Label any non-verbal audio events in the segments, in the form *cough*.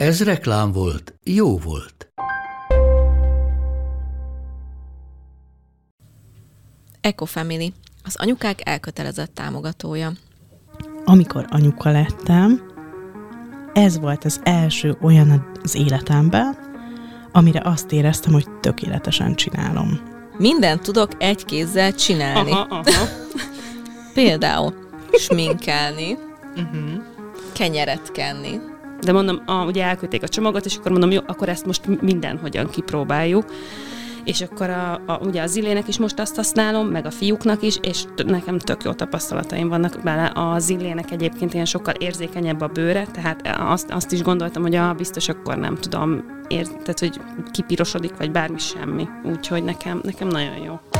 Ez reklám volt, jó volt. Ecofamily, az anyukák elkötelezett támogatója. Amikor anyuka lettem, ez volt az első olyan az életemben, amire azt éreztem, hogy tökéletesen csinálom. Mindent tudok egy kézzel csinálni. Aha, aha. *laughs* Például sminkelni, uh-huh. kenyeret kenni. De mondom, a, ugye elküldték a csomagot, és akkor mondom, jó, akkor ezt most mindenhogyan kipróbáljuk. És akkor a, a, ugye az Zillének is most azt használom, meg a fiúknak is, és t- nekem tök jó tapasztalataim vannak bele. A Zillének egyébként ilyen sokkal érzékenyebb a bőre, tehát azt, azt is gondoltam, hogy a biztos akkor nem tudom, ér, tehát hogy kipirosodik, vagy bármi semmi. Úgyhogy nekem, nekem nagyon jó.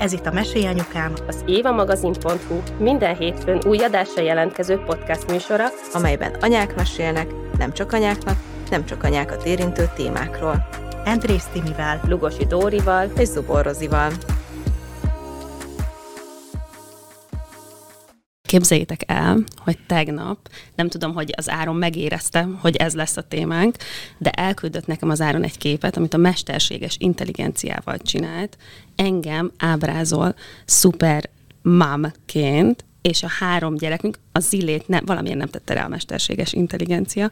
Ez itt a Mesélyanyukám, Az évamagazin.hu minden hétfőn új adásra jelentkező podcast műsora, amelyben anyák mesélnek, nem csak anyáknak, nem csak anyákat érintő témákról. Andrész Timivel, Lugosi Dórival, És Zubor Rozival. Képzeljétek el, hogy tegnap, nem tudom, hogy az Áron megérezte, hogy ez lesz a témánk, de elküldött nekem az Áron egy képet, amit a mesterséges intelligenciával csinált. Engem ábrázol szuper mamként, és a három gyerekünk, a zillét ne, valamilyen nem tette rá a mesterséges intelligencia,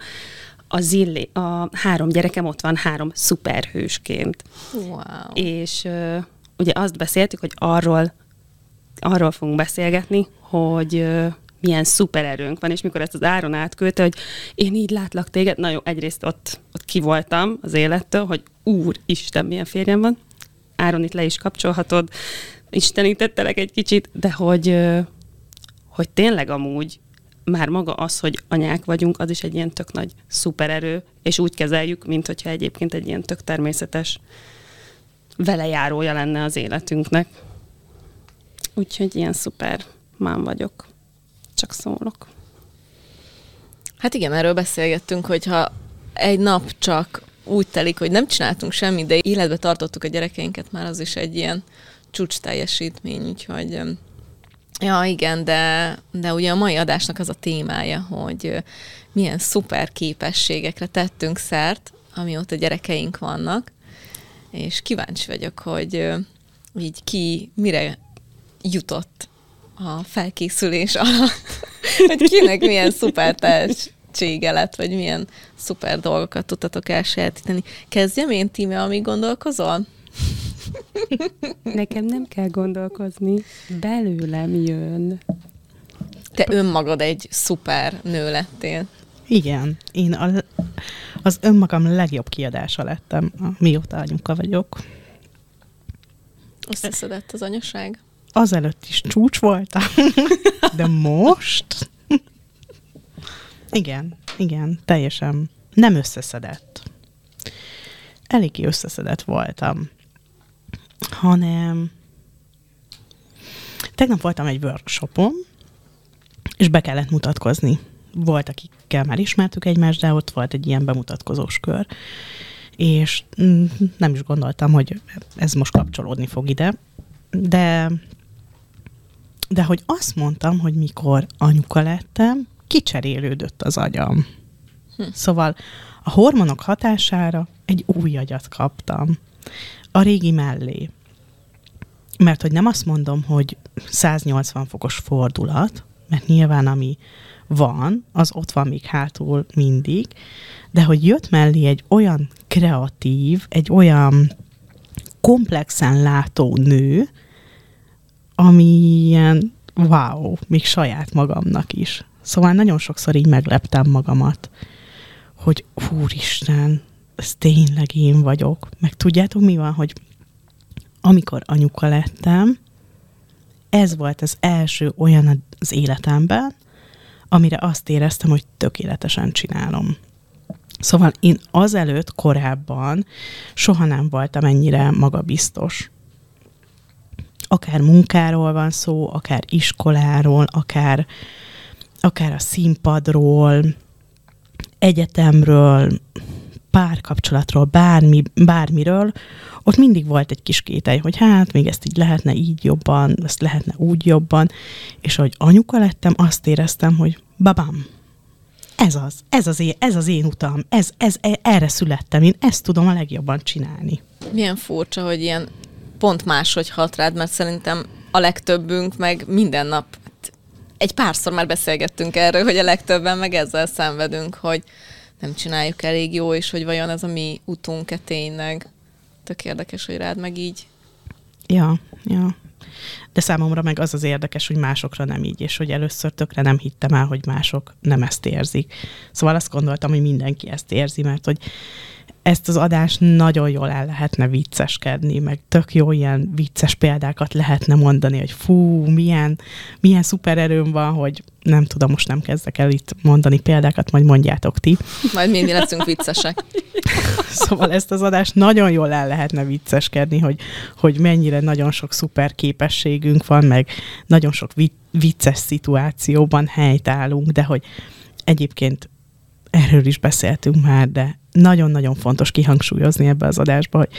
a, zillé, a három gyerekem ott van három szuperhősként. Wow. És ugye azt beszéltük, hogy arról, arról fogunk beszélgetni, hogy milyen szupererőnk van, és mikor ezt az Áron átküldte, hogy én így látlak téged, na jó, egyrészt ott, ott ki voltam az élettől, hogy úr, Isten, milyen férjem van. Áron, itt le is kapcsolhatod, istenítettelek egy kicsit, de hogy, hogy tényleg amúgy már maga az, hogy anyák vagyunk, az is egy ilyen tök nagy szupererő, és úgy kezeljük, mint hogyha egyébként egy ilyen tök természetes velejárója lenne az életünknek. Úgyhogy ilyen szuper mám vagyok. Csak szólok. Hát igen, erről beszélgettünk, hogyha egy nap csak úgy telik, hogy nem csináltunk semmit, de életbe tartottuk a gyerekeinket, már az is egy ilyen csúcs teljesítmény, úgyhogy ja igen, de, de ugye a mai adásnak az a témája, hogy milyen szuper képességekre tettünk szert, amióta gyerekeink vannak, és kíváncsi vagyok, hogy így ki mire jutott a felkészülés alatt, *laughs* hogy kinek milyen szuper tehetsége lett, vagy milyen szuper dolgokat tudtatok elsajátítani. Kezdjem én, Tíme, amíg gondolkozol? Nekem nem kell gondolkozni, belőlem jön. Te önmagad egy szuper nő lettél. Igen, én a, az önmagam legjobb kiadása lettem, mióta anyuka vagyok. Összeszedett az anyaság. Azelőtt is csúcs voltam, *laughs* de most... Igen, igen, teljesen nem összeszedett. Eléggé összeszedett voltam, hanem tegnap voltam egy workshopon, és be kellett mutatkozni. Volt, akikkel már ismertük egymást, de ott volt egy ilyen bemutatkozós kör. És mm, nem is gondoltam, hogy ez most kapcsolódni fog ide, de de hogy azt mondtam, hogy mikor anyuka lettem, kicserélődött az agyam. Hm. Szóval a hormonok hatására egy új agyat kaptam. A régi mellé. Mert hogy nem azt mondom, hogy 180 fokos fordulat, mert nyilván ami van, az ott van még hátul mindig, de hogy jött mellé egy olyan kreatív, egy olyan komplexen látó nő, ami ilyen wow, még saját magamnak is. Szóval nagyon sokszor így megleptem magamat, hogy úristen, ez tényleg én vagyok. Meg tudjátok mi van, hogy amikor anyuka lettem, ez volt az első olyan az életemben, amire azt éreztem, hogy tökéletesen csinálom. Szóval én azelőtt korábban soha nem voltam ennyire magabiztos. Akár munkáról van szó, akár iskoláról, akár, akár a színpadról, egyetemről, párkapcsolatról, bármi, bármiről, ott mindig volt egy kis kételj, hogy hát még ezt így lehetne így jobban, ezt lehetne úgy jobban, és hogy anyuka lettem, azt éreztem, hogy babám, ez az, ez az én, ez az én utam, ez, ez, erre születtem, én ezt tudom a legjobban csinálni. Milyen furcsa, hogy ilyen pont máshogy hat rád, mert szerintem a legtöbbünk meg minden nap, hát egy párszor már beszélgettünk erről, hogy a legtöbben meg ezzel szenvedünk, hogy nem csináljuk elég jó, és hogy vajon ez a mi utunk-e tényleg. Tök érdekes, hogy rád meg így. Ja, ja. De számomra meg az az érdekes, hogy másokra nem így, és hogy először tökre nem hittem el, hogy mások nem ezt érzik. Szóval azt gondoltam, hogy mindenki ezt érzi, mert hogy ezt az adást nagyon jól el lehetne vicceskedni, meg tök jó ilyen vicces példákat lehetne mondani, hogy fú, milyen, milyen szuper erőm van, hogy nem tudom, most nem kezdek el itt mondani példákat, majd mondjátok ti. *laughs* Majd mi leszünk viccesek. *laughs* szóval ezt az adást nagyon jól el lehetne vicceskedni, hogy, hogy mennyire nagyon sok szuper képességünk van, meg nagyon sok vicces szituációban helytállunk, de hogy egyébként erről is beszéltünk már, de nagyon-nagyon fontos kihangsúlyozni ebbe az adásba, hogy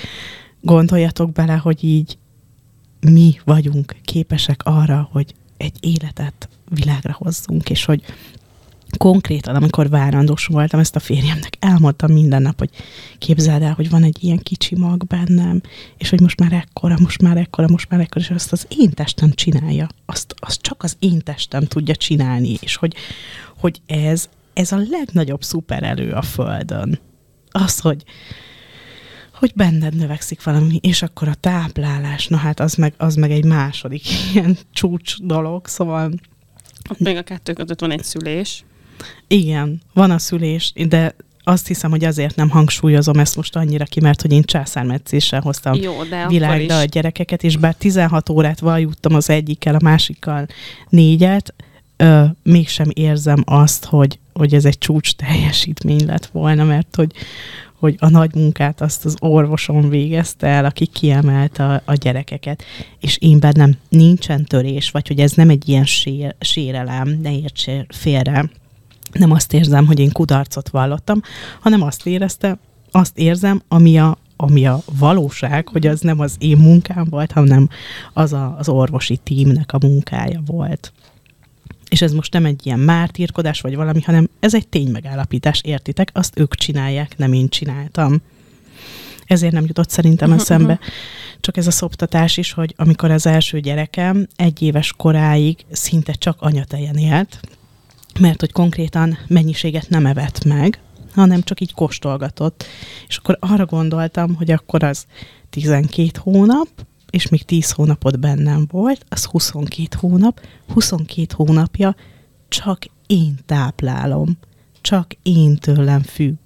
gondoljatok bele, hogy így mi vagyunk képesek arra, hogy egy életet világra hozzunk, és hogy konkrétan, amikor várandós voltam, ezt a férjemnek elmondtam minden nap, hogy képzeld el, hogy van egy ilyen kicsi mag bennem, és hogy most már ekkora, most már ekkora, most már ekkora, és azt az én testem csinálja. Azt, azt csak az én testem tudja csinálni, és hogy, hogy ez, ez a legnagyobb szuperelő a Földön. Az, hogy, hogy benned növekszik valami, és akkor a táplálás, na hát az meg, az meg egy második *laughs* ilyen csúcs dolog, szóval... Ott még a kettő között van egy szülés. Igen, van a szülés, de azt hiszem, hogy azért nem hangsúlyozom ezt most annyira ki, mert hogy én császármetszéssel hoztam Jó, de világra a gyerekeket, és bár 16 órát valjuttam az egyikkel, a másikkal négyet, ö, mégsem érzem azt, hogy, hogy ez egy csúcs teljesítmény lett volna, mert hogy, hogy a nagy munkát azt az orvoson végezte el, aki kiemelte a, a gyerekeket, és én bennem nincsen törés, vagy hogy ez nem egy ilyen sér, sérelem, ne érts félre, nem azt érzem, hogy én kudarcot vallottam, hanem azt éreztem, azt érzem, ami a, ami a valóság, hogy az nem az én munkám volt, hanem az a, az orvosi tímnek a munkája volt. És ez most nem egy ilyen mártírkodás vagy valami, hanem ez egy ténymegállapítás, értitek? Azt ők csinálják, nem én csináltam. Ezért nem jutott szerintem mhm, eszembe. Mhm. Csak ez a szoptatás is, hogy amikor az első gyerekem egy éves koráig szinte csak anyatejen élt, mert hogy konkrétan mennyiséget nem evett meg, hanem csak így kóstolgatott. És akkor arra gondoltam, hogy akkor az 12 hónap, és még 10 hónapot bennem volt, az 22 hónap, 22 hónapja csak én táplálom, csak én tőlem függ.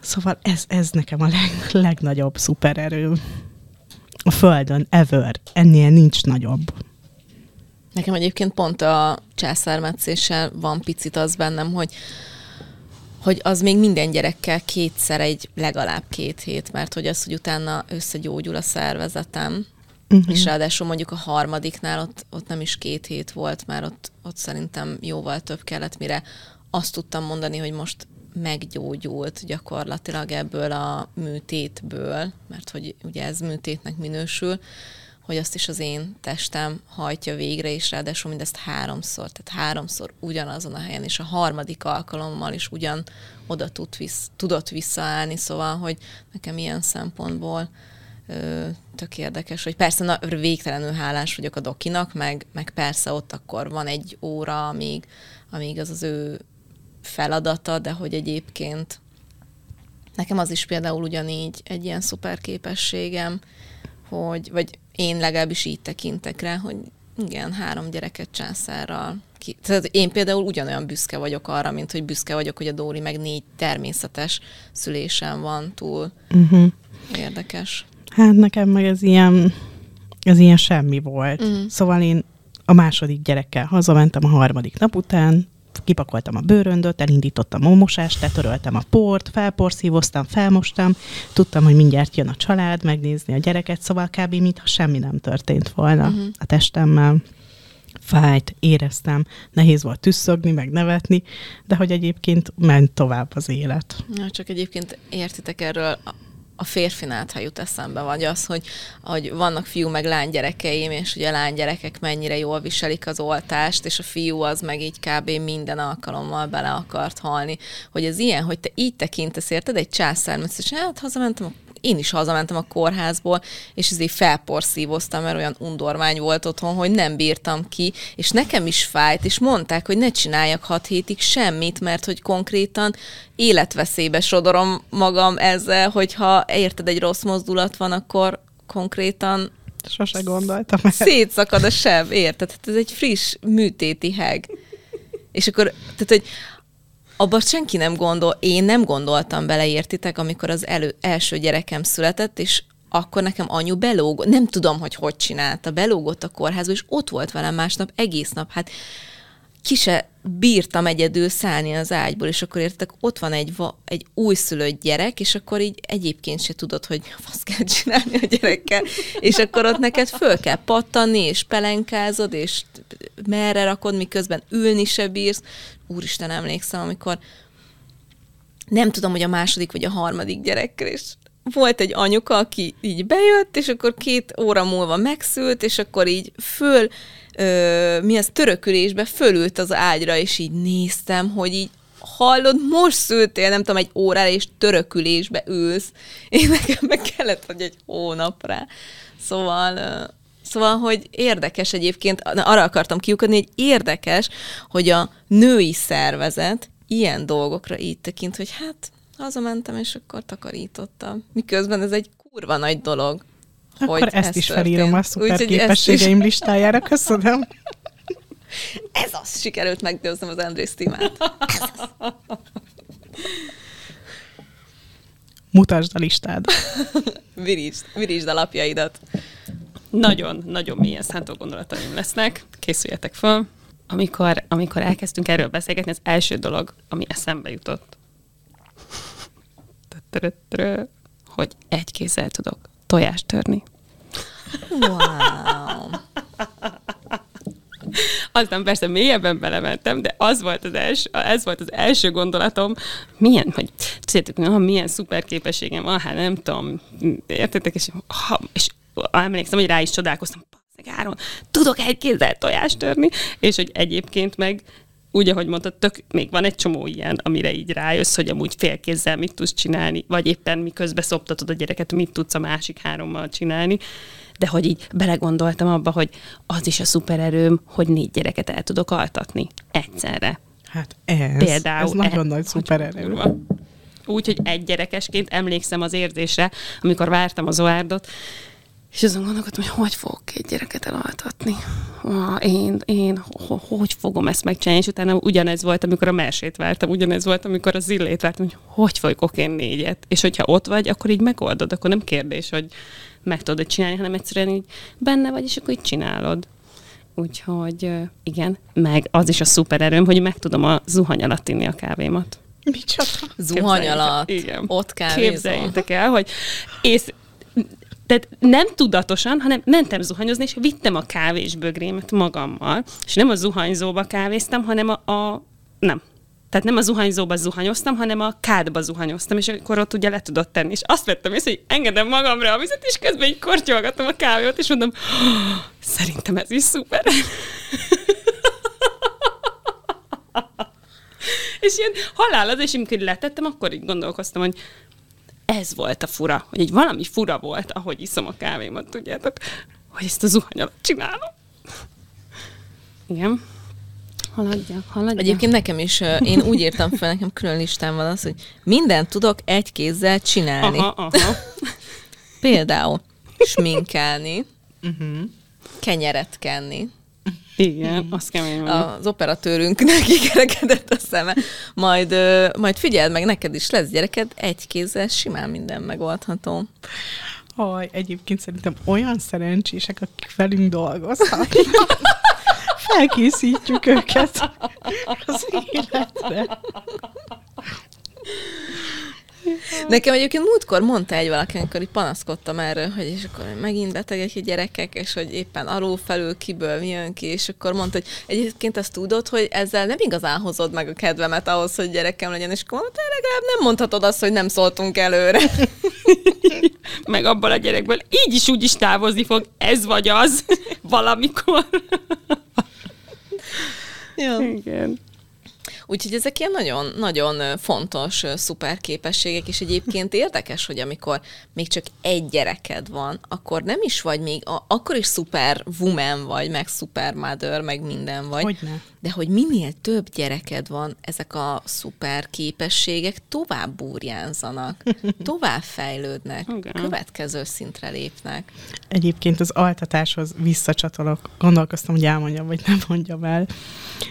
Szóval ez, ez nekem a leg, legnagyobb szupererő. A Földön, ever. Ennél nincs nagyobb. Nekem egyébként pont a császármetszéssel van picit az bennem, hogy hogy az még minden gyerekkel kétszer egy legalább két hét, mert hogy az, hogy utána összegyógyul a szervezetem, uh-huh. és ráadásul mondjuk a harmadiknál ott, ott nem is két hét volt, mert ott, ott szerintem jóval több kellett, mire azt tudtam mondani, hogy most meggyógyult gyakorlatilag ebből a műtétből, mert hogy ugye ez műtétnek minősül, hogy azt is az én testem hajtja végre, és ráadásul mindezt háromszor, tehát háromszor ugyanazon a helyen, és a harmadik alkalommal is ugyan oda tud visz, tudott visszaállni, szóval, hogy nekem ilyen szempontból ö, tök érdekes, hogy persze na, végtelenül hálás vagyok a dokinak, meg, meg persze ott akkor van egy óra, amíg, amíg az az ő feladata, de hogy egyébként nekem az is például ugyanígy egy ilyen szuper képességem, hogy, vagy én legalábbis így tekintek rá, hogy igen, három gyereket császárral. Ki. Tehát én például ugyanolyan büszke vagyok arra, mint hogy büszke vagyok, hogy a Dóri meg négy természetes szülésem van túl. Uh-huh. Érdekes. Hát nekem meg ez ilyen, ez ilyen semmi volt. Uh-huh. Szóval én a második gyerekkel hazamentem a harmadik nap után, kipakoltam a bőröndöt, elindítottam a mosást, tetöröltem a port, felporszívoztam, felmostam, tudtam, hogy mindjárt jön a család, megnézni a gyereket, szóval kb. mintha semmi nem történt volna uh-huh. a testemmel. Fájt, éreztem, nehéz volt tüsszögni, meg nevetni, de hogy egyébként ment tovább az élet. Ja, csak egyébként értitek erről a férfinál, ha jut eszembe, vagy az, hogy, hogy vannak fiú meg lány és ugye a lány gyerekek mennyire jól viselik az oltást, és a fiú az meg így kb. minden alkalommal bele akart halni. Hogy ez ilyen, hogy te így tekintesz, érted? Egy császár, és hát hazamentem én is hazamentem a kórházból, és ezért felporszívoztam, mert olyan undormány volt otthon, hogy nem bírtam ki, és nekem is fájt, és mondták, hogy ne csináljak hat hétig semmit, mert hogy konkrétan életveszélybe sodorom magam ezzel, hogyha érted, egy rossz mozdulat van, akkor konkrétan Sose gondoltam. Szétszakad a seb, érted? Tehát ez egy friss műtéti heg. És akkor, tehát, hogy abban senki nem gondol, én nem gondoltam bele, értitek, amikor az elő, első gyerekem született, és akkor nekem anyu belógott, nem tudom, hogy hogy csinálta, belógott a kórházba, és ott volt velem másnap, egész nap, hát ki se bírtam egyedül szállni az ágyból, és akkor értek, ott van egy, va, egy újszülött gyerek, és akkor így egyébként se tudod, hogy *laughs* azt kell csinálni a gyerekkel, és akkor ott neked föl kell pattanni, és pelenkázod, és merre rakod, miközben ülni se bírsz. Úristen, emlékszem, amikor nem tudom, hogy a második vagy a harmadik gyerekkel, és volt egy anyuka, aki így bejött, és akkor két óra múlva megszült, és akkor így föl ö, mi az törökülésbe fölült az ágyra, és így néztem, hogy így hallod, most szültél, nem tudom, egy órára, és törökülésbe ülsz. Én *laughs* nekem meg kellett, hogy egy hónapra. Szóval, szóval, hogy érdekes egyébként, arra akartam kiukadni, hogy érdekes, hogy a női szervezet ilyen dolgokra így tekint, hogy hát hazamentem, és akkor takarítottam. Miközben ez egy kurva nagy dolog. Akkor hogy ezt is történt. felírom a szuper képességeim is... listájára, köszönöm. *laughs* Ez az, sikerült meggyőznöm az Andrész Timát. *laughs* Mutasd a listád. *laughs* virítsd, virítsd a lapjaidat. Nagyon, nagyon mélyen szántó gondolataim lesznek. Készüljetek fel. Amikor, amikor elkezdtünk erről beszélgetni, az első dolog, ami eszembe jutott, hogy egy kézzel tudok tojást törni. Wow. Aztán persze mélyebben belementem, de az volt az első, ez volt az első gondolatom, milyen, hogy tudjátok, ha milyen szuper képességem van, hát nem tudom, értetek, és, ha, és emlékszem, hogy rá is csodálkoztam, Áron, tudok egy kézzel tojást törni, és hogy egyébként meg úgy, ahogy mondtad, tök, még van egy csomó ilyen, amire így rájössz, hogy amúgy félkézzel mit tudsz csinálni, vagy éppen miközben szoptatod a gyereket, mit tudsz a másik hárommal csinálni. De hogy így belegondoltam abba, hogy az is a szupererőm, hogy négy gyereket el tudok altatni egyszerre. Hát ez, Például ez nagyon e, nagy szupererő. Úgyhogy egy gyerekesként emlékszem az érzésre, amikor vártam az Oárdot, és azon gondolkodtam, hogy hogy fogok két gyereket elaltatni. Ah, én, én hogy fogom ezt megcsinálni, és utána ugyanez volt, amikor a mersét vártam, ugyanez volt, amikor a zillét vártam, hogy hogy fogok én négyet. És hogyha ott vagy, akkor így megoldod, akkor nem kérdés, hogy meg tudod csinálni, hanem egyszerűen így benne vagy, és akkor így csinálod. Úgyhogy igen, meg az is a szuper erőm, hogy meg tudom a zuhany alatt inni a kávémat. Micsoda? Zuhany alatt? Igen. Ott kávézol. Képzeljétek el, hogy és tehát nem tudatosan, hanem mentem zuhanyozni, és vittem a kávésbögrémet magammal, és nem a zuhanyzóba kávéztam, hanem a, a nem, tehát nem a zuhanyzóba zuhanyoztam, hanem a kádba zuhanyoztam, és akkor ott ugye le tudott tenni. És azt vettem észre, hogy engedem magamra a vizet, és közben így kortyolgatom a kávét, és mondom, szerintem ez is szuper. *laughs* és ilyen halál az, és amikor letettem, akkor így gondolkoztam, hogy ez volt a fura, hogy egy valami fura volt, ahogy iszom a kávémat, tudjátok, hogy ezt a zuhany alatt csinálom. Igen. Haladjak, haladjak. Egyébként nekem is, én úgy írtam fel, nekem külön listám van az, hogy mindent tudok egy kézzel csinálni. Aha, aha. Például sminkelni, kenyeret kenni. Igen, *laughs* az kemény van. Az operatőrünknek kikerekedett a szeme. Majd, majd figyeld meg, neked is lesz gyereked, egy kézzel simán minden megoldható. Haj, egyébként szerintem olyan szerencsések, akik velünk dolgoznak. *laughs* Felkészítjük őket az életre. *laughs* Nekem egyébként múltkor mondta egy valaki, amikor így panaszkodtam erről, hogy és akkor megint betegek a gyerekek, és hogy éppen alul felül kiből mi jön ki, és akkor mondta, hogy egyébként azt tudod, hogy ezzel nem igazán hozod meg a kedvemet ahhoz, hogy gyerekem legyen, és akkor mondta, legalább nem mondhatod azt, hogy nem szóltunk előre. *laughs* Meg abból a gyerekből így is úgy is távozni fog, ez vagy az, *laughs* valamikor. ja. Igen. Úgyhogy ezek ilyen nagyon, nagyon ö, fontos, szuper képességek, és egyébként érdekes, hogy amikor még csak egy gyereked van, akkor nem is vagy még, a, akkor is szuper woman vagy, meg szuper mother, meg minden vagy. Hogyne. De hogy minél több gyereked van, ezek a szuper képességek tovább burjánzanak, *laughs* tovább fejlődnek, Igen. következő szintre lépnek. Egyébként az altatáshoz visszacsatolok. Gondolkoztam, hogy elmondjam, vagy nem mondjam el.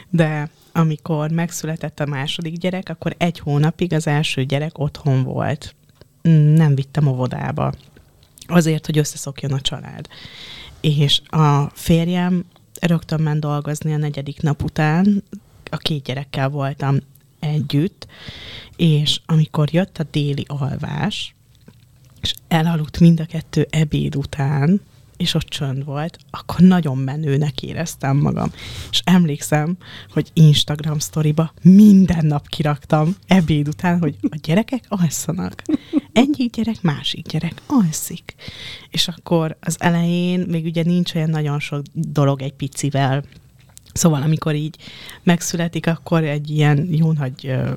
De amikor megszületett a második gyerek, akkor egy hónapig az első gyerek otthon volt. Nem vittem óvodába. Azért, hogy összeszokjon a család. És a férjem rögtön ment dolgozni a negyedik nap után, a két gyerekkel voltam együtt, és amikor jött a déli alvás, és elaludt mind a kettő ebéd után, és ott csönd volt, akkor nagyon menőnek éreztem magam. És emlékszem, hogy Instagram sztoriba minden nap kiraktam ebéd után, hogy a gyerekek alszanak. Egyik gyerek, másik gyerek alszik. És akkor az elején még ugye nincs olyan nagyon sok dolog egy picivel, Szóval amikor így megszületik, akkor egy ilyen jó nagy ö,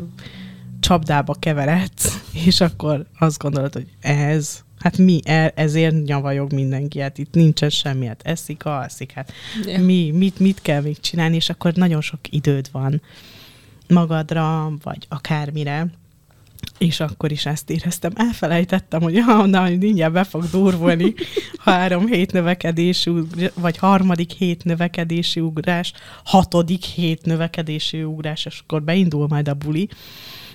csapdába keveredsz, *laughs* és akkor azt gondolod, hogy ez, hát mi, e- ezért nyavajog mindenki, hát itt nincsen semmi, hát eszik, alszik, hát Ja. mi, mit, mit kell még csinálni, és akkor nagyon sok időd van magadra, vagy akármire, és akkor is ezt éreztem. Elfelejtettem, hogy ah, na, mindjárt be fog durvulni *laughs* három hét növekedési, ugr- vagy harmadik hét növekedési ugrás, hatodik hét növekedési ugrás, és akkor beindul majd a buli.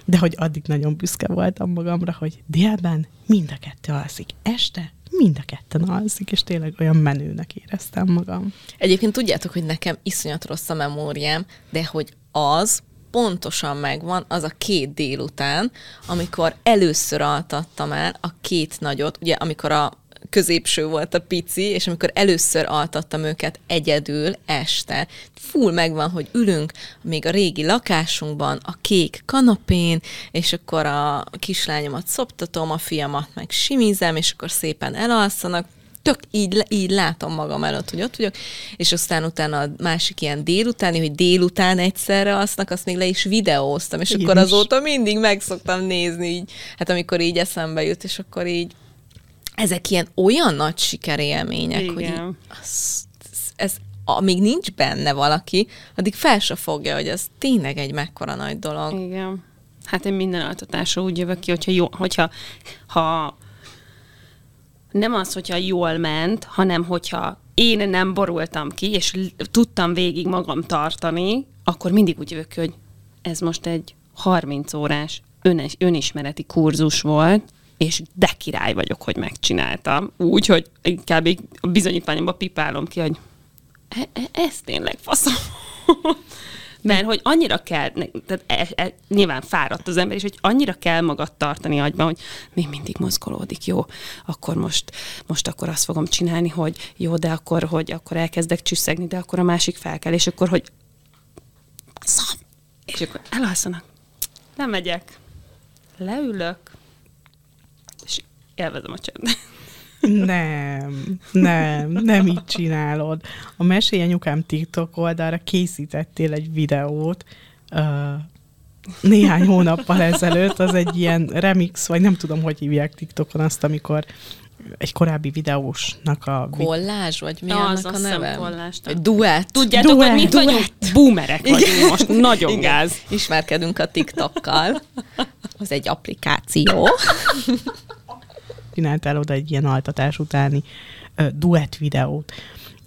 De hogy addig nagyon büszke voltam magamra, hogy délben mind a kettő alszik, este mind a ketten alszik, és tényleg olyan menőnek éreztem magam. Egyébként tudjátok, hogy nekem iszonyat rossz a memóriám, de hogy az pontosan megvan, az a két délután, amikor először altattam el a két nagyot, ugye amikor a középső volt a pici, és amikor először altattam őket egyedül este, full megvan, hogy ülünk még a régi lakásunkban, a kék kanapén, és akkor a kislányomat szoptatom, a fiamat meg simizem, és akkor szépen elalszanak, tök így, így látom magam előtt, hogy ott vagyok, és aztán utána a másik ilyen délutáni, hogy délután egyszerre alsznak, azt még le is videóztam, és Én akkor is. azóta mindig meg szoktam nézni, így, hát amikor így eszembe jut, és akkor így ezek ilyen olyan nagy sikerélmények, hogy így, Igen. az, ez, amíg nincs benne valaki, addig fel se fogja, hogy ez tényleg egy mekkora nagy dolog. Igen. Hát én minden altatásra úgy jövök ki, hogyha, jó, hogyha ha nem az, hogyha jól ment, hanem hogyha én nem borultam ki, és tudtam végig magam tartani, akkor mindig úgy jövök hogy ez most egy 30 órás önismereti kurzus volt, és de király vagyok, hogy megcsináltam. Úgy, hogy inkább a bizonyítványomba pipálom ki, hogy e- e- ez tényleg faszom. Mert hogy annyira kell, tehát e, e, nyilván fáradt az ember, és hogy annyira kell magad tartani agyban, hogy még mindig mozgolódik, jó, akkor most, most akkor azt fogom csinálni, hogy jó, de akkor, hogy akkor elkezdek csüsszegni, de akkor a másik fel kell, és akkor, hogy szam, és akkor elalszanak. Nem megyek. Leülök, és élvezem a csendet. Nem, nem, nem így csinálod. A Mesélj Anyukám TikTok oldalra készítettél egy videót, uh, néhány hónappal ezelőtt, az egy ilyen remix, vagy nem tudom, hogy hívják TikTokon azt, amikor egy korábbi videósnak a... Kollázs, vagy mi Az, annak azt a neve? kollázs. Vagy duett. Tudjátok, Duett, hogy mit duett. vagyunk? Boomerek vagyunk most. Nagyon Igen. gáz. Ismerkedünk a TikTokkal. Az egy applikáció. Csináltál oda egy ilyen altatás utáni ö, duett videót,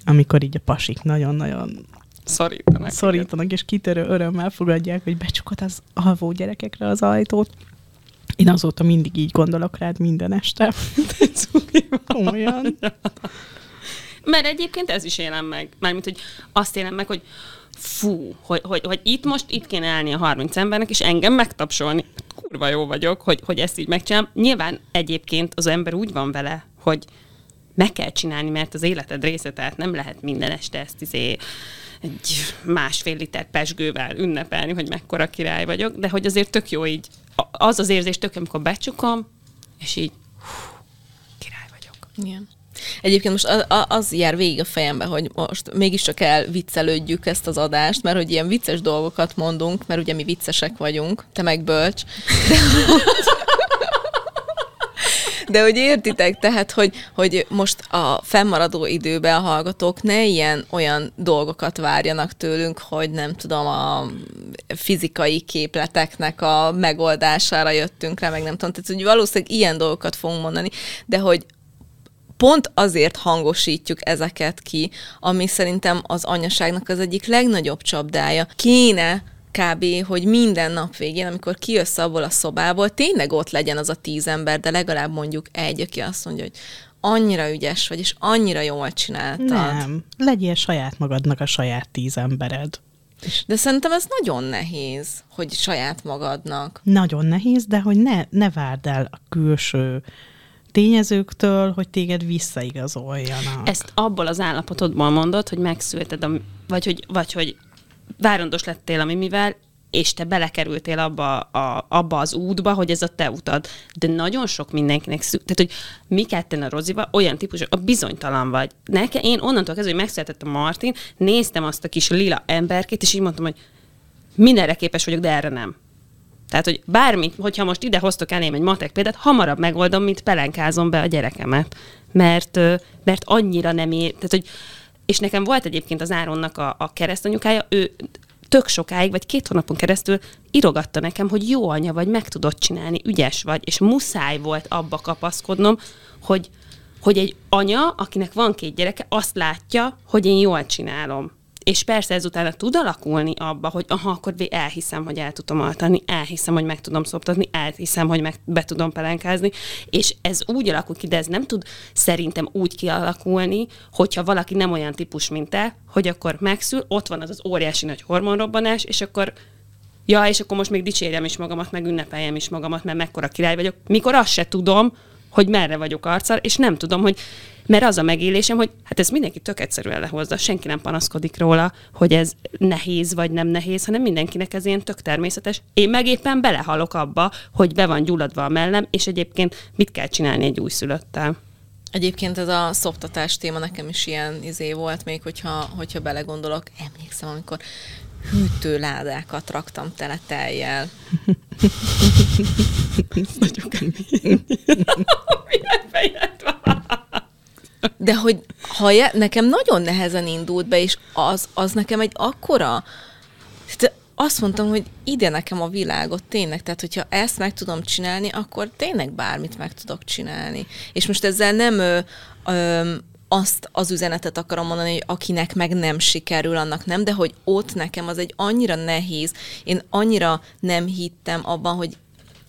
amikor így a pasik nagyon-nagyon Szorítanak. szorítanak, és kitörő örömmel fogadják, hogy becsukod az alvó gyerekekre az ajtót. Én azóta mindig így gondolok rád minden este. *laughs* Komolyan. Mert egyébként ez is élem meg. Mármint, hogy azt élem meg, hogy fú, hogy, hogy, hogy itt most itt kéne állni a 30 embernek, és engem megtapsolni. Kurva jó vagyok, hogy, hogy ezt így megcsinálom. Nyilván egyébként az ember úgy van vele, hogy meg kell csinálni, mert az életed része, tehát nem lehet minden este ezt izé egy másfél liter pesgővel ünnepelni, hogy mekkora király vagyok, de hogy azért tök jó így, az az érzés tök, amikor becsukom, és így hú, király vagyok. Igen. Egyébként most az, jár végig a fejembe, hogy most mégiscsak elviccelődjük ezt az adást, mert hogy ilyen vicces dolgokat mondunk, mert ugye mi viccesek vagyunk, te meg bölcs. De, de hogy értitek, tehát, hogy, hogy most a fennmaradó időben a hallgatók ne ilyen olyan dolgokat várjanak tőlünk, hogy nem tudom, a fizikai képleteknek a megoldására jöttünk rá, meg nem tudom, tehát hogy valószínűleg ilyen dolgokat fogunk mondani, de hogy pont azért hangosítjuk ezeket ki, ami szerintem az anyaságnak az egyik legnagyobb csapdája. Kéne kb., hogy minden nap végén, amikor kijössz abból a szobából, tényleg ott legyen az a tíz ember, de legalább mondjuk egy, aki azt mondja, hogy annyira ügyes vagy, és annyira jól csináltad. Nem. Legyél saját magadnak a saját tíz embered. De szerintem ez nagyon nehéz, hogy saját magadnak. Nagyon nehéz, de hogy ne, ne várd el a külső tényezőktől, hogy téged visszaigazoljanak. Ezt abból az állapotodból mondod, hogy megszülted, a, vagy, hogy, vagy hogy várandós lettél a Mimivel, és te belekerültél abba, a, abba az útba, hogy ez a te utad. De nagyon sok mindenkinek szük, tehát, hogy mi ketten a Rozival olyan típus, a bizonytalan vagy. Nekem, én onnantól kezdve, hogy megszületett a Martin, néztem azt a kis lila emberkét, és így mondtam, hogy mindenre képes vagyok, de erre nem. Tehát, hogy bármi, hogyha most ide hoztok elém egy matek példát, hamarabb megoldom, mint pelenkázom be a gyerekemet. Mert, mert annyira nem ér, tehát, hogy, és nekem volt egyébként az Áronnak a, a keresztanyukája, ő tök sokáig, vagy két hónapon keresztül írogatta nekem, hogy jó anya vagy, meg tudod csinálni, ügyes vagy, és muszáj volt abba kapaszkodnom, hogy, hogy egy anya, akinek van két gyereke, azt látja, hogy én jól csinálom. És persze ezután tud alakulni abba, hogy aha, akkor elhiszem, hogy el tudom altani, elhiszem, hogy meg tudom szoptatni, elhiszem, hogy meg be tudom pelenkázni, és ez úgy alakul ki, de ez nem tud szerintem úgy kialakulni, hogyha valaki nem olyan típus, mint te, hogy akkor megszül, ott van az az óriási nagy hormonrobbanás, és akkor ja, és akkor most még dicsérjem is magamat, meg ünnepeljem is magamat, mert mekkora király vagyok, mikor azt se tudom, hogy merre vagyok arccal, és nem tudom, hogy mert az a megélésem, hogy hát ez mindenki tök egyszerűen lehozza, senki nem panaszkodik róla, hogy ez nehéz vagy nem nehéz, hanem mindenkinek ez ilyen tök természetes. Én meg éppen belehalok abba, hogy be van gyulladva a mellem, és egyébként mit kell csinálni egy újszülöttel. Egyébként ez a szoptatás téma nekem is ilyen izé volt, még hogyha, hogyha belegondolok. Emlékszem, amikor hűtőládákat raktam tele teljel. De hogy ha je, nekem nagyon nehezen indult be, és az, az nekem egy akkora... Azt mondtam, hogy ide nekem a világot tényleg, tehát hogyha ezt meg tudom csinálni, akkor tényleg bármit meg tudok csinálni. És most ezzel nem ö, ö, azt az üzenetet akarom mondani, hogy akinek meg nem sikerül, annak nem, de hogy ott nekem az egy annyira nehéz, én annyira nem hittem abban, hogy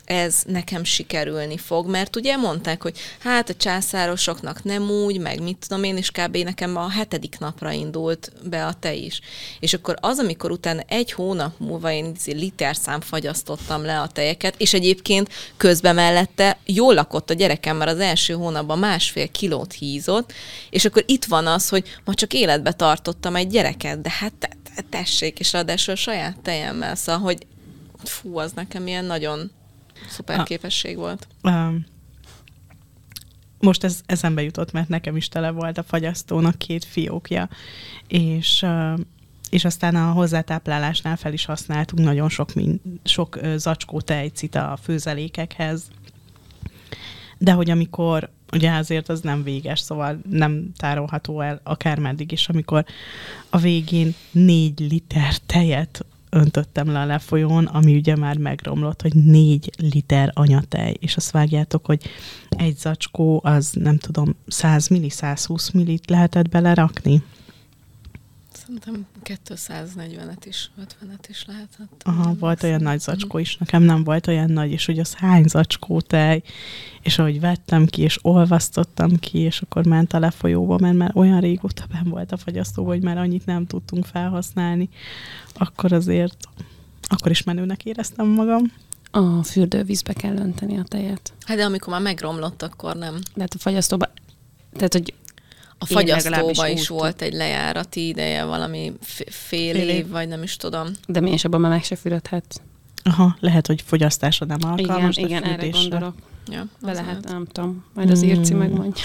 ez nekem sikerülni fog, mert ugye mondták, hogy hát a császárosoknak nem úgy, meg mit tudom én, és kb. nekem a hetedik napra indult be a te is. És akkor az, amikor utána egy hónap múlva én izé literszám fagyasztottam le a tejeket, és egyébként közben mellette jól lakott a gyerekem, mert az első hónapban másfél kilót hízott, és akkor itt van az, hogy ma csak életbe tartottam egy gyereket, de hát te, te, tessék, és ráadásul a saját tejemmel, szóval, hogy fú, az nekem ilyen nagyon szuper Ah. képesség volt. Um, most ez eszembe jutott, mert nekem is tele volt a fagyasztónak két fiókja, és uh, és aztán a hozzátáplálásnál fel is használtunk nagyon sok, min, sok zacskó tejcit a főzelékekhez. De hogy amikor, ugye azért az nem véges, szóval nem tárolható el akármeddig is, amikor a végén négy liter tejet öntöttem le a lefolyón, ami ugye már megromlott, hogy négy liter anyatej, és azt vágjátok, hogy egy zacskó az nem tudom, 100 milli, 120 millit lehetett belerakni. Szerintem 240-et is, 50-et is lehetett. Aha, volt olyan nagy zacskó is, nekem nem volt olyan nagy, és hogy az hány zacskó tej, és ahogy vettem ki, és olvasztottam ki, és akkor ment a lefolyóba, mert már olyan régóta ben volt a fagyasztó, hogy már annyit nem tudtunk felhasználni, akkor azért, akkor is menőnek éreztem magam. A fürdővízbe kell önteni a tejet. Hát de amikor már megromlott, akkor nem. De hát a fagyasztóba, tehát hogy A fagyasztóba úgy is tud- volt egy lejárati ideje, valami fél, Fél év. év, vagy nem is tudom. de mi is abban már meg se fürödhet. Aha, lehet, hogy fogyasztásra nem Igen, alkalmas, de igen, erre gondolok. Ja, Be lehet, nem tudom. Majd az Mm. Irci megmondja.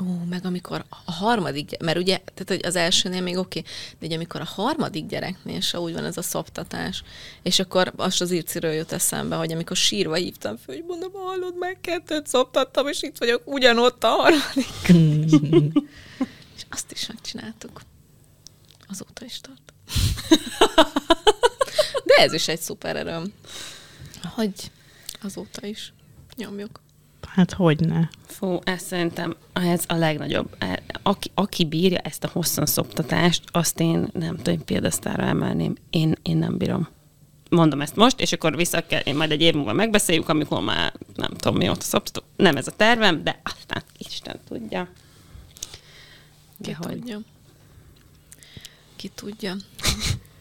Ó, meg amikor a harmadik, mert ugye, tehát hogy az elsőnél még oké, okay, de ugye amikor a harmadik gyereknél se úgy van ez a szoptatás, és akkor azt az Irciről jött eszembe, hogy amikor sírva hívtam föl, hogy mondom, hallod, meg kettőt szoptattam, és itt vagyok ugyanott a harmadik. *laughs* és azt is megcsináltuk. Azóta is tart. *laughs* de ez is egy szuper öröm, hogy azóta is nyomjuk. Hát hogy ne. Fú, ez szerintem ez a legnagyobb. E- Aki, aki bírja ezt a hosszanszoptatást, azt én nem tudom, példasztára emelném. Én, én nem bírom. Mondom ezt most, és akkor vissza kell, én majd egy év múlva megbeszéljük, amikor már nem tudom mióta szoptatok. Nem ez a tervem, de aztán Isten tudja. Ki De hogy- tudja. Ki tudja.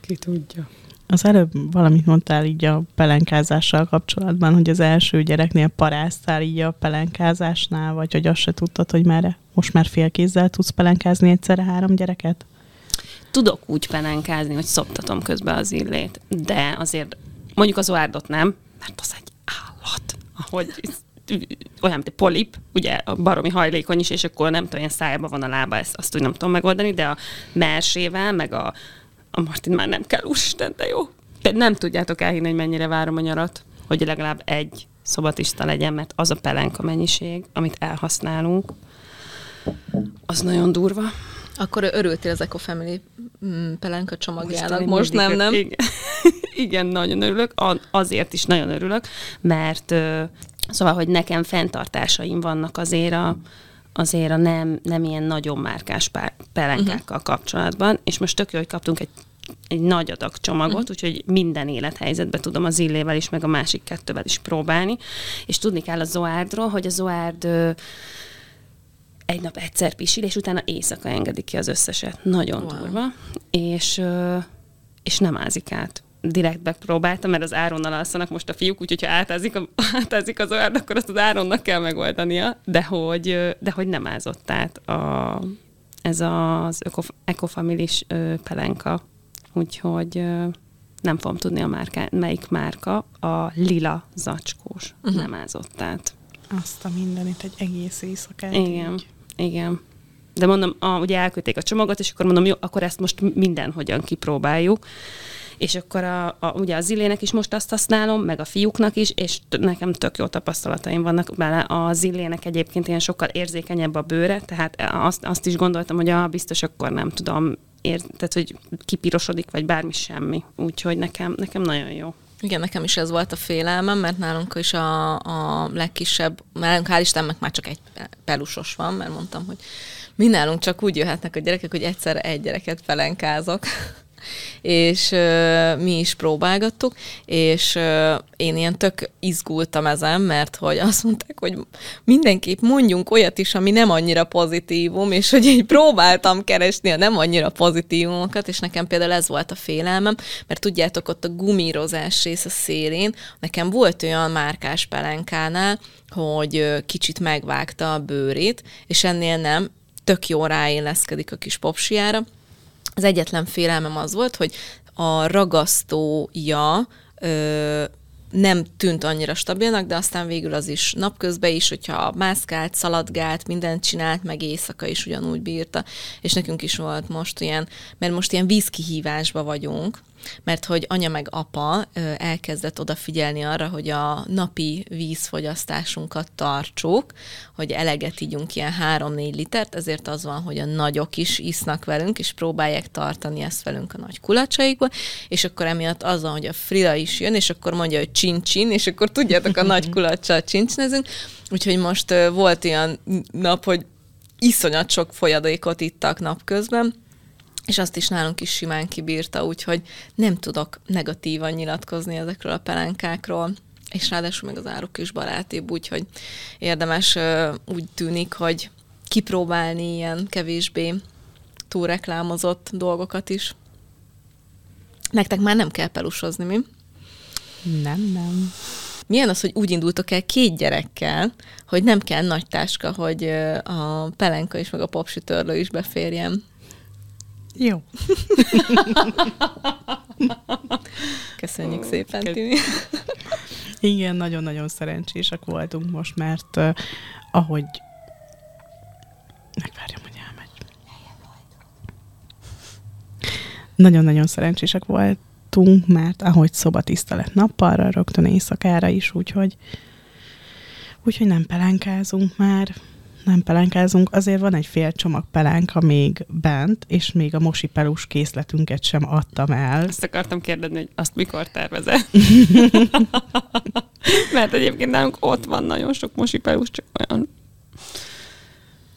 Ki tudja. Az előbb valamit mondtál így a pelenkázással kapcsolatban, hogy az első gyereknél paráztál így a pelenkázásnál, vagy hogy azt se tudtad, hogy merre most már félkézzel tudsz pelenkázni egyszerre három gyereket? Tudok úgy pelenkázni, hogy szoptatom közben az illét, de azért mondjuk az oárdot nem, mert az egy állat, ahogy olyan, mint egy polip, ugye a baromi hajlékony is, és akkor nem tudom, ilyen szájában van a lába, ezt azt úgy nem tudom megoldani, de a mersével, meg a, a Martin már nem kell, úristen, de jó. De nem tudjátok elhinni, hogy mennyire várom a nyarat, hogy legalább egy szobatista legyen, mert az a pelenka mennyiség, amit elhasználunk, az nagyon durva. Akkor örültél az Eco Family mm, pelenka csomagjának. Most, Most, nem, nem? Igen. *laughs* Igen, nagyon örülök. Azért is nagyon örülök, mert szóval, hogy nekem fenntartásaim vannak azért a, azért a nem, nem ilyen nagyon márkás pár, pelenkákkal uh-huh. kapcsolatban, és most tök jó, hogy kaptunk egy egy nagy adag csomagot, uh-huh. úgyhogy minden élethelyzetben tudom az illével is, meg a másik kettővel is próbálni. És tudni kell a Zoárdról, hogy a Zoárd ö, egy nap egyszer pisil, és utána éjszaka engedi ki az összeset. Nagyon Wow. durva. És, ö, és nem ázik át. Direkt megpróbáltam, mert az Áronnal alszanak most a fiúk, úgyhogy ha átázik, a, *laughs* átázik az Zoárd, akkor azt az Áronnak kell megoldania, de hogy, de hogy nem ázott át a, ez az ekofamilis pelenka. Úgyhogy ö, nem fogom tudni a márká, melyik márka, a lila zacskós uh-huh. nem ázott át. Azt a mindenit egy egész éjszakát. Igen, így. igen. De mondom, a, ugye elküldték a csomagot, és akkor mondom, jó, akkor ezt most mindenhogyan kipróbáljuk. És akkor a, a, ugye az Zillének is most azt használom, meg a fiúknak is, és t- nekem tök jó tapasztalataim vannak vele. A Zillének egyébként ilyen sokkal érzékenyebb a bőre, tehát azt, azt is gondoltam, hogy a biztos akkor nem tudom, ér, tehát hogy kipirosodik, vagy bármi semmi. Úgyhogy nekem, nekem nagyon jó. Igen, nekem is ez volt a félelmem, mert nálunk is a, a legkisebb, nálunk hál' Istennek már csak egy pelusos van, mert mondtam, hogy mi nálunk csak úgy jöhetnek a gyerekek, hogy egyszerre egy gyereket pelenkázok. És ö, mi is próbálgattuk, és ö, én ilyen tök izgultam ezen, mert hogy azt mondták, hogy mindenképp mondjunk olyat is, ami nem annyira pozitívum, és hogy így próbáltam keresni a nem annyira pozitívumokat, és nekem például ez volt a félelmem, mert tudjátok, ott a gumírozás rész a szélén, nekem volt olyan márkás pelenkánál, hogy kicsit megvágta a bőrét, és ennél nem, tök jó ráilleszkedik a kis popsiára, az egyetlen félelmem az volt, hogy a ragasztója ö, nem tűnt annyira stabilnak, de aztán végül az is napközben is, hogyha mászkált, szaladgált, mindent csinált, meg éjszaka is ugyanúgy bírta. És nekünk is volt most ilyen, mert most ilyen vízkihívásba vagyunk, mert hogy anya meg apa elkezdett odafigyelni arra, hogy a napi vízfogyasztásunkat tartsuk, hogy eleget ígyunk ilyen 3-4 litert, ezért az van, hogy a nagyok is isznak velünk, és próbálják tartani ezt velünk a nagy kulacsaikból, és akkor emiatt az van, hogy a Frida is jön, és akkor mondja, hogy csincsin, és akkor tudjátok, a nagy *laughs* kulacsal csincsinezünk, úgyhogy most volt ilyen nap, hogy iszonyat sok folyadékot ittak napközben, és azt is nálunk is simán kibírta, úgyhogy nem tudok negatívan nyilatkozni ezekről a pelánkákról, és ráadásul meg az áruk is barátibb, úgyhogy érdemes úgy tűnik, hogy kipróbálni ilyen kevésbé túlreklámozott dolgokat is. Nektek már nem kell pelusozni, mi? Nem, nem. Milyen az, hogy úgy indultok el két gyerekkel, hogy nem kell nagy táska, hogy a pelenka is, meg a popsütörlő is beférjen. Jó. *laughs* Köszönjük szépen, Timi. Igen, nagyon-nagyon szerencsések voltunk most, mert uh, ahogy... Megvárjam, hogy elmegy. Nagyon-nagyon szerencsések voltunk, mert ahogy szobatiszta lett nappalra, rögtön éjszakára is, úgyhogy, úgyhogy nem pelenkázunk már, nem pelenkázunk. Azért van egy fél csomag pelánka még bent, és még a mosi pelus készletünket sem adtam el. Azt akartam kérdezni, hogy azt mikor tervezed? *laughs* Mert egyébként nálunk ott van nagyon sok mosipelus, csak olyan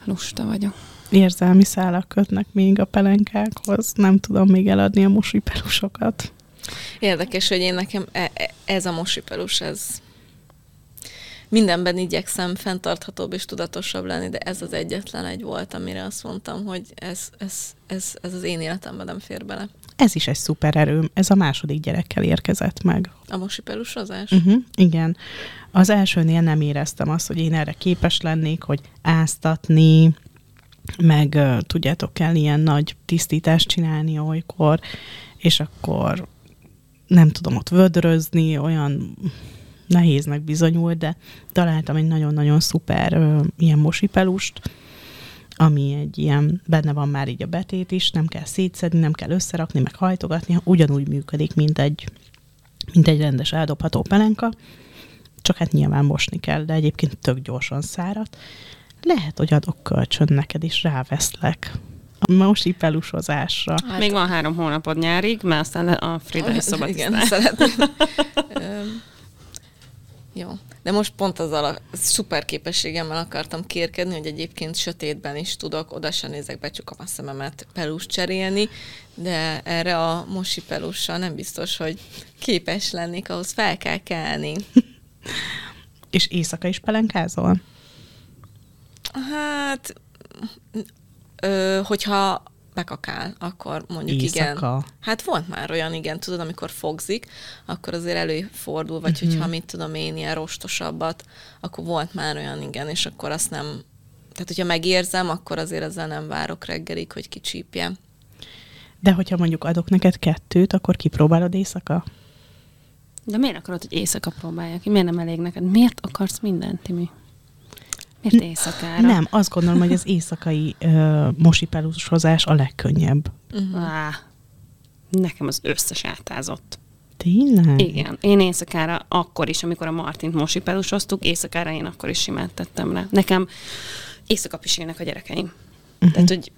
lusta vagyok. érzelmi szálak kötnek még a pelenkákhoz. Nem tudom még eladni a mosipelusokat. Érdekes, hogy én nekem e- e- ez a mosipelus, ez mindenben igyekszem fenntarthatóbb és tudatosabb lenni, de ez az egyetlen egy volt, amire azt mondtam, hogy ez, ez, ez, ez az én életemben nem fér bele. Ez is egy szuper erőm. Ez a második gyerekkel érkezett meg. A mosipelusozás? Uh-huh, igen. Az elsőnél nem éreztem azt, hogy én erre képes lennék, hogy áztatni, meg uh, tudjátok, kell ilyen nagy tisztítást csinálni olykor, és akkor nem tudom ott vödrözni, olyan nehéznek bizonyult, de találtam egy nagyon-nagyon szuper uh, ilyen mosipelust, ami egy ilyen, benne van már így a betét is, nem kell szétszedni, nem kell összerakni, meg hajtogatni, ugyanúgy működik, mint egy, mint egy rendes eldobható pelenka, csak hát nyilván mosni kell, de egyébként tök gyorsan szárad. Lehet, hogy adok kölcsön neked is, ráveszlek a mosi pelusozásra. Hát- Még van három hónapod nyárig, mert aztán a Frida is *laughs* Igen, szobatisztán. szeretném. *laughs* Jó. De most pont azzal a szuper képességemmel akartam kérkedni, hogy egyébként sötétben is tudok, oda sem nézek, becsukom a szememet pelus cserélni, de erre a mosi pelussal nem biztos, hogy képes lennék, ahhoz fel kell kelni. És éjszaka is pelenkázol? Hát, ö, hogyha bekakál, akkor mondjuk igen. Éjszaka? Hát volt már olyan, igen, tudod, amikor fogzik, akkor azért előfordul, vagy Mhm. hogyha mit tudom én, ilyen rostosabbat, akkor volt már olyan, igen, és akkor azt nem, tehát hogyha megérzem, akkor azért ezzel nem várok reggelig, hogy kicsípje. De hogyha mondjuk adok neked kettőt, akkor kipróbálod éjszaka? De miért akarod, hogy éjszaka próbálják ki? Miért nem elég neked? Miért akarsz mindent, Timi? Miért éjszakára? Nem, azt gondolom, hogy az éjszakai ö, mosipelusozás a legkönnyebb. Uh-huh. Á, nekem az összes átázott. Tényleg? Igen, én éjszakára akkor is, amikor a Martint mosipelusoztuk, éjszakára én akkor is simán tettem rá. Nekem éjszaka pisilnek a gyerekeim. Uh-huh. Tehát, hogy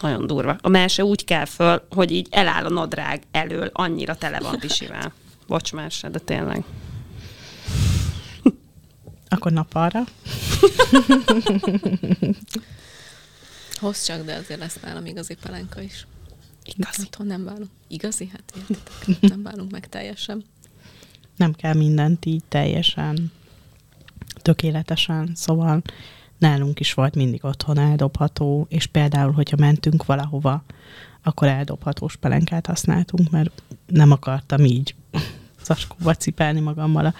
nagyon durva. A melse úgy kell föl, hogy így eláll a nadrág elől, annyira tele van pisivel. Bocs, melse, de tényleg. Akkor nappalra. *laughs* Hozz csak, de azért lesz nálam igazi pelenka is. Igazi. Attól nem válunk. Igazi? Hát értitek, *laughs* nem válunk meg teljesen. Nem kell mindent így teljesen tökéletesen, szóval nálunk is volt mindig otthon eldobható, és például, hogyha mentünk valahova, akkor eldobhatós pelenkát használtunk, mert nem akartam így szaskóba cipelni magammal a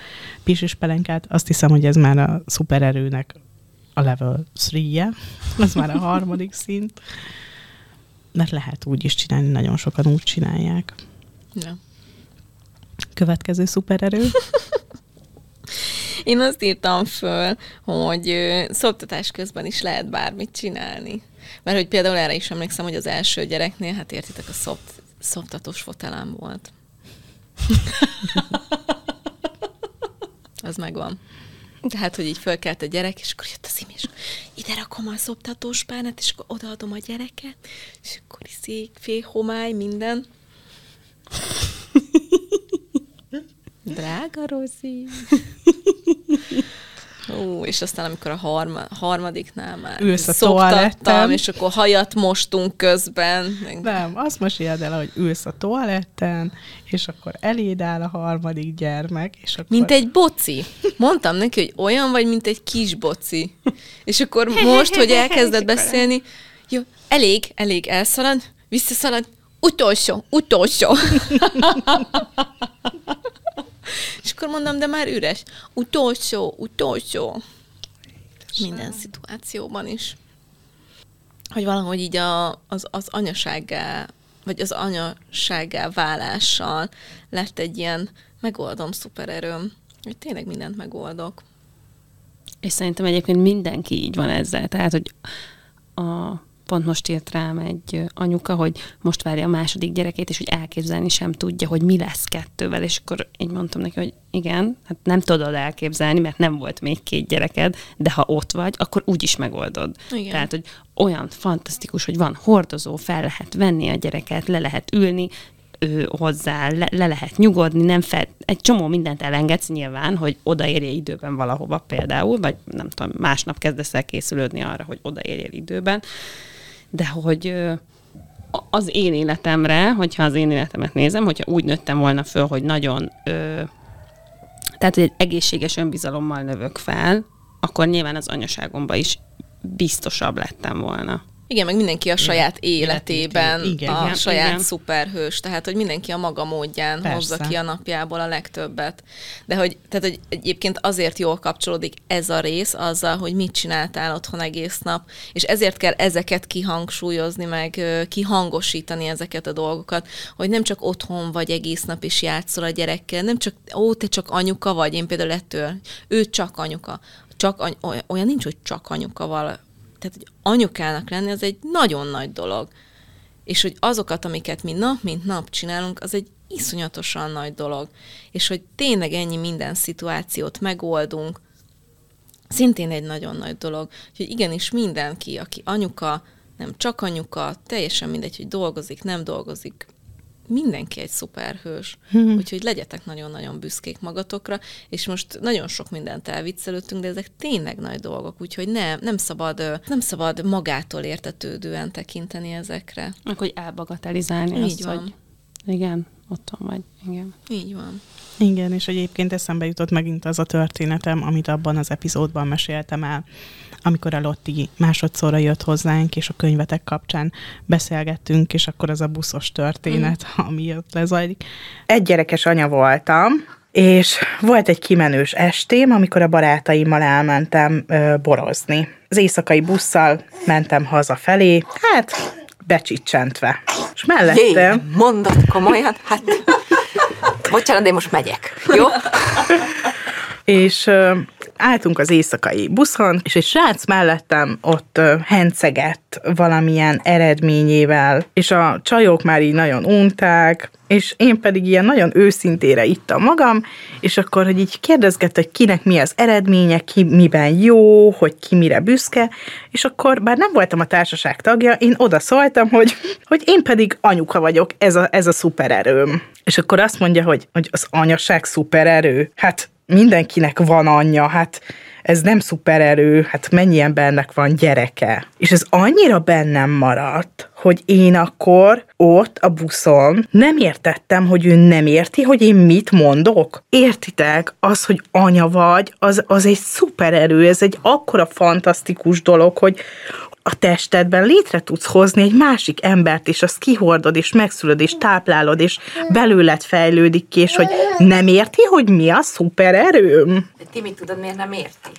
pisis pelenkát. Azt hiszem, hogy ez már a szupererőnek a level 3-je, az már a harmadik *laughs* szint. Mert lehet úgy is csinálni, nagyon sokan úgy csinálják. Ja. Következő szupererő. *laughs* Én azt írtam föl, hogy szoptatás közben is lehet bármit csinálni. Mert hogy például erre is emlékszem, hogy az első gyereknél, hát értitek, a szopt, szoptatós fotelám volt. Az megvan. Tehát, hogy így fölkelt a gyerek, és akkor jött az és ide rakom a szoptatós párnát, és akkor odaadom a gyereket, és akkor szék, fél homály, minden. *laughs* Drága Rozi. Ó, és aztán amikor a harma, harmadiknál már Ülsz a szoptattam, és akkor hajat mostunk közben. Nem, azt meséld el, hogy ülsz a toaletten, és akkor eléd áll a harmadik gyermek, és akkor... Mint egy boci. Mondtam neki, hogy olyan vagy, mint egy kis boci. És akkor most, hogy elkezdett *laughs* beszélni, jó, elég, elég elszalad, visszaszalad, utolsó, utolsó. *laughs* És akkor mondom, de már üres. Utolsó, utolsó. Minden szituációban is. Hogy valahogy így a, az, az anyasággá, vagy az anyasággá válással lett egy ilyen megoldom szupererőm, hogy tényleg mindent megoldok. És szerintem egyébként mindenki így van ezzel. Tehát, hogy a, pont most írt rám egy anyuka, hogy most várja a második gyerekét, és hogy elképzelni sem tudja, hogy mi lesz kettővel, és akkor így mondtam neki, hogy igen, hát nem tudod elképzelni, mert nem volt még két gyereked, de ha ott vagy, akkor úgy is megoldod. Igen. Tehát, hogy olyan fantasztikus, hogy van hordozó, fel lehet venni a gyereket, le lehet ülni, ő hozzá, le, le lehet nyugodni, nem fel, egy csomó mindent elengedsz nyilván, hogy odaérje időben valahova például, vagy nem tudom, másnap kezdesz el készülődni arra, hogy odaérjél időben, de hogy az én életemre, hogyha az én életemet nézem, hogyha úgy nőttem volna föl, hogy nagyon, ö, tehát hogy egy egészséges önbizalommal növök fel, akkor nyilván az anyaságomban is biztosabb lettem volna. Igen, meg mindenki a saját életében Igen, a igen, saját igen. szuperhős, tehát hogy mindenki a maga módján Persze. hozza ki a napjából a legtöbbet. De hogy, tehát, hogy egyébként azért jól kapcsolódik ez a rész azzal, hogy mit csináltál otthon egész nap, és ezért kell ezeket kihangsúlyozni, meg kihangosítani ezeket a dolgokat, hogy nem csak otthon vagy egész nap is játszol a gyerekkel, nem csak, ó, te csak anyuka vagy, én például ettől, ő csak anyuka. Csak any- oly- olyan nincs, hogy csak anyuka val, tehát, hogy anyukának lenni, az egy nagyon nagy dolog. És hogy azokat, amiket mi nap, mint nap csinálunk, az egy iszonyatosan nagy dolog. És hogy tényleg ennyi minden szituációt megoldunk, szintén egy nagyon nagy dolog. Úgyhogy igenis mindenki, aki anyuka, nem csak anyuka, teljesen mindegy, hogy dolgozik, nem dolgozik, mindenki egy szuperhős. Úgyhogy legyetek nagyon-nagyon büszkék magatokra, és most nagyon sok mindent elviccelődtünk, de ezek tényleg nagy dolgok, úgyhogy nem, nem szabad, nem szabad magától értetődően tekinteni ezekre. Meg hogy elbagatelizálni Így azt, van. hogy igen, otthon vagy, igen. Így van. Igen, és egyébként eszembe jutott megint az a történetem, amit abban az epizódban meséltem el, amikor a Lotti másodszorra jött hozzánk, és a könyvetek kapcsán beszélgettünk, és akkor az a buszos történet, mm. ami ott lezajlik. Egy gyerekes anya voltam, és volt egy kimenős estém, amikor a barátaimmal elmentem ö, borozni. Az éjszakai busszal mentem hazafelé, hát becsicsentve. És Jé, mellettem... mondod komolyan? Hát, bocsánat, de én most megyek. Jó? és álltunk az éjszakai buszon, és egy srác mellettem ott hencegett valamilyen eredményével, és a csajok már így nagyon unták, és én pedig ilyen nagyon őszintére ittam magam, és akkor, hogy így kérdezgett, hogy kinek mi az eredménye, ki miben jó, hogy ki mire büszke, és akkor, bár nem voltam a társaság tagja, én oda szóltam, hogy, hogy én pedig anyuka vagyok, ez a, ez a szupererőm. És akkor azt mondja, hogy, hogy az anyaság szupererő. Hát mindenkinek van anyja, hát ez nem szupererő, hát mennyi embernek van gyereke. És ez annyira bennem maradt, hogy én akkor ott a buszon nem értettem, hogy ő nem érti, hogy én mit mondok. Értitek? Az, hogy anya vagy, az, az egy szupererő, ez egy akkora fantasztikus dolog, hogy a testedben létre tudsz hozni egy másik embert, és azt kihordod, és megszülöd, és táplálod, és belőled fejlődik ki, és hogy nem érti, hogy mi a szupererőm? De ti mit tudod, miért nem érti?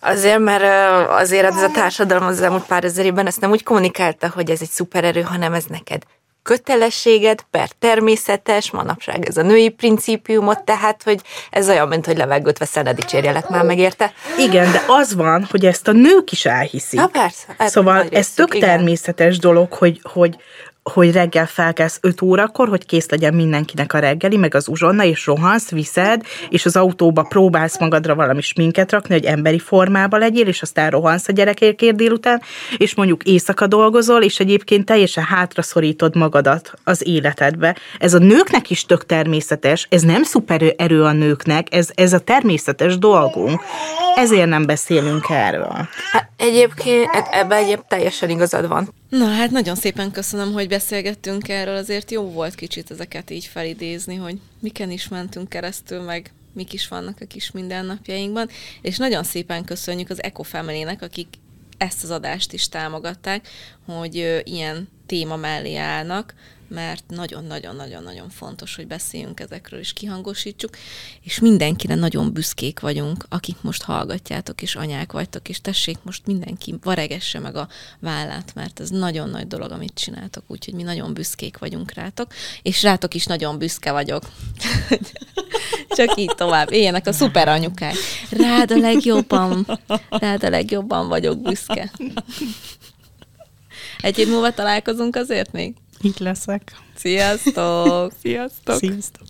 Azért, mert azért ez a társadalom az elmúlt pár ezer évben ezt nem úgy kommunikálta, hogy ez egy szupererő, hanem ez neked kötelességet per természetes, manapság ez a női principiumot, tehát, hogy ez olyan, mint hogy levegőt veszel, ne dicsérjelek már meg érte. Igen, de az van, hogy ezt a nők is elhiszik. Na persze. ez Szóval ez részük, tök igen. természetes dolog, hogy, hogy, hogy reggel felkelsz 5 órakor, hogy kész legyen mindenkinek a reggeli, meg az uzsonna, és rohansz, viszed, és az autóba próbálsz magadra valami sminket rakni, hogy emberi formába legyél, és aztán rohansz a gyerekekért délután, és mondjuk éjszaka dolgozol, és egyébként teljesen hátraszorítod magadat az életedbe. Ez a nőknek is tök természetes, ez nem szuper erő a nőknek, ez, ez a természetes dolgunk. Ezért nem beszélünk erről. Hát egyébként e- ebben egyéb teljesen igazad van. Na hát nagyon szépen köszönöm, hogy beszélgettünk erről, azért jó volt kicsit ezeket így felidézni, hogy miken is mentünk keresztül, meg mik is vannak a kis mindennapjainkban, és nagyon szépen köszönjük az Eco Family-nek, akik ezt az adást is támogatták, hogy ilyen téma mellé állnak, mert nagyon-nagyon-nagyon-nagyon fontos, hogy beszéljünk ezekről és kihangosítsuk, és mindenkire nagyon büszkék vagyunk, akik most hallgatjátok, és anyák vagytok, és tessék most mindenki varegesse meg a vállát, mert ez nagyon nagy dolog, amit csináltok, úgyhogy mi nagyon büszkék vagyunk rátok, és rátok is nagyon büszke vagyok. *laughs* Csak így tovább. Éljenek a szuper anyukák. Rád a legjobban, rád a legjobban vagyok büszke. Egy hét múlva találkozunk azért még? Itt leszek. Sziasztok! *laughs* Sziasztok! Sziasztok!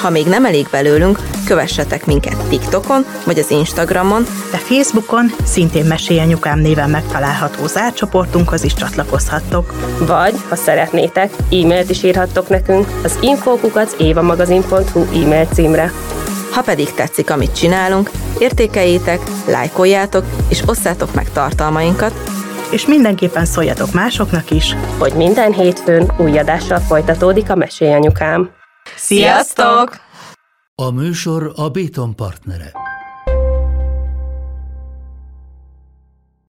Ha még nem elég belőlünk, kövessetek minket TikTokon vagy az Instagramon, De Facebookon szintén Mesélyanyukám néven megtalálható zárcsoportunkhoz is csatlakozhattok. Vagy, ha szeretnétek, e-mailt is írhattok nekünk az infókukat évamagazin.hu e-mail címre. ha pedig tetszik, amit csinálunk, értékeljétek, lájkoljátok és osszátok meg tartalmainkat, És mindenképpen szóljatok másoknak is. Hogy minden hétfőn új adással folytatódik a Mesélyanyukám. Sziasztok! A műsor a Béton partnere.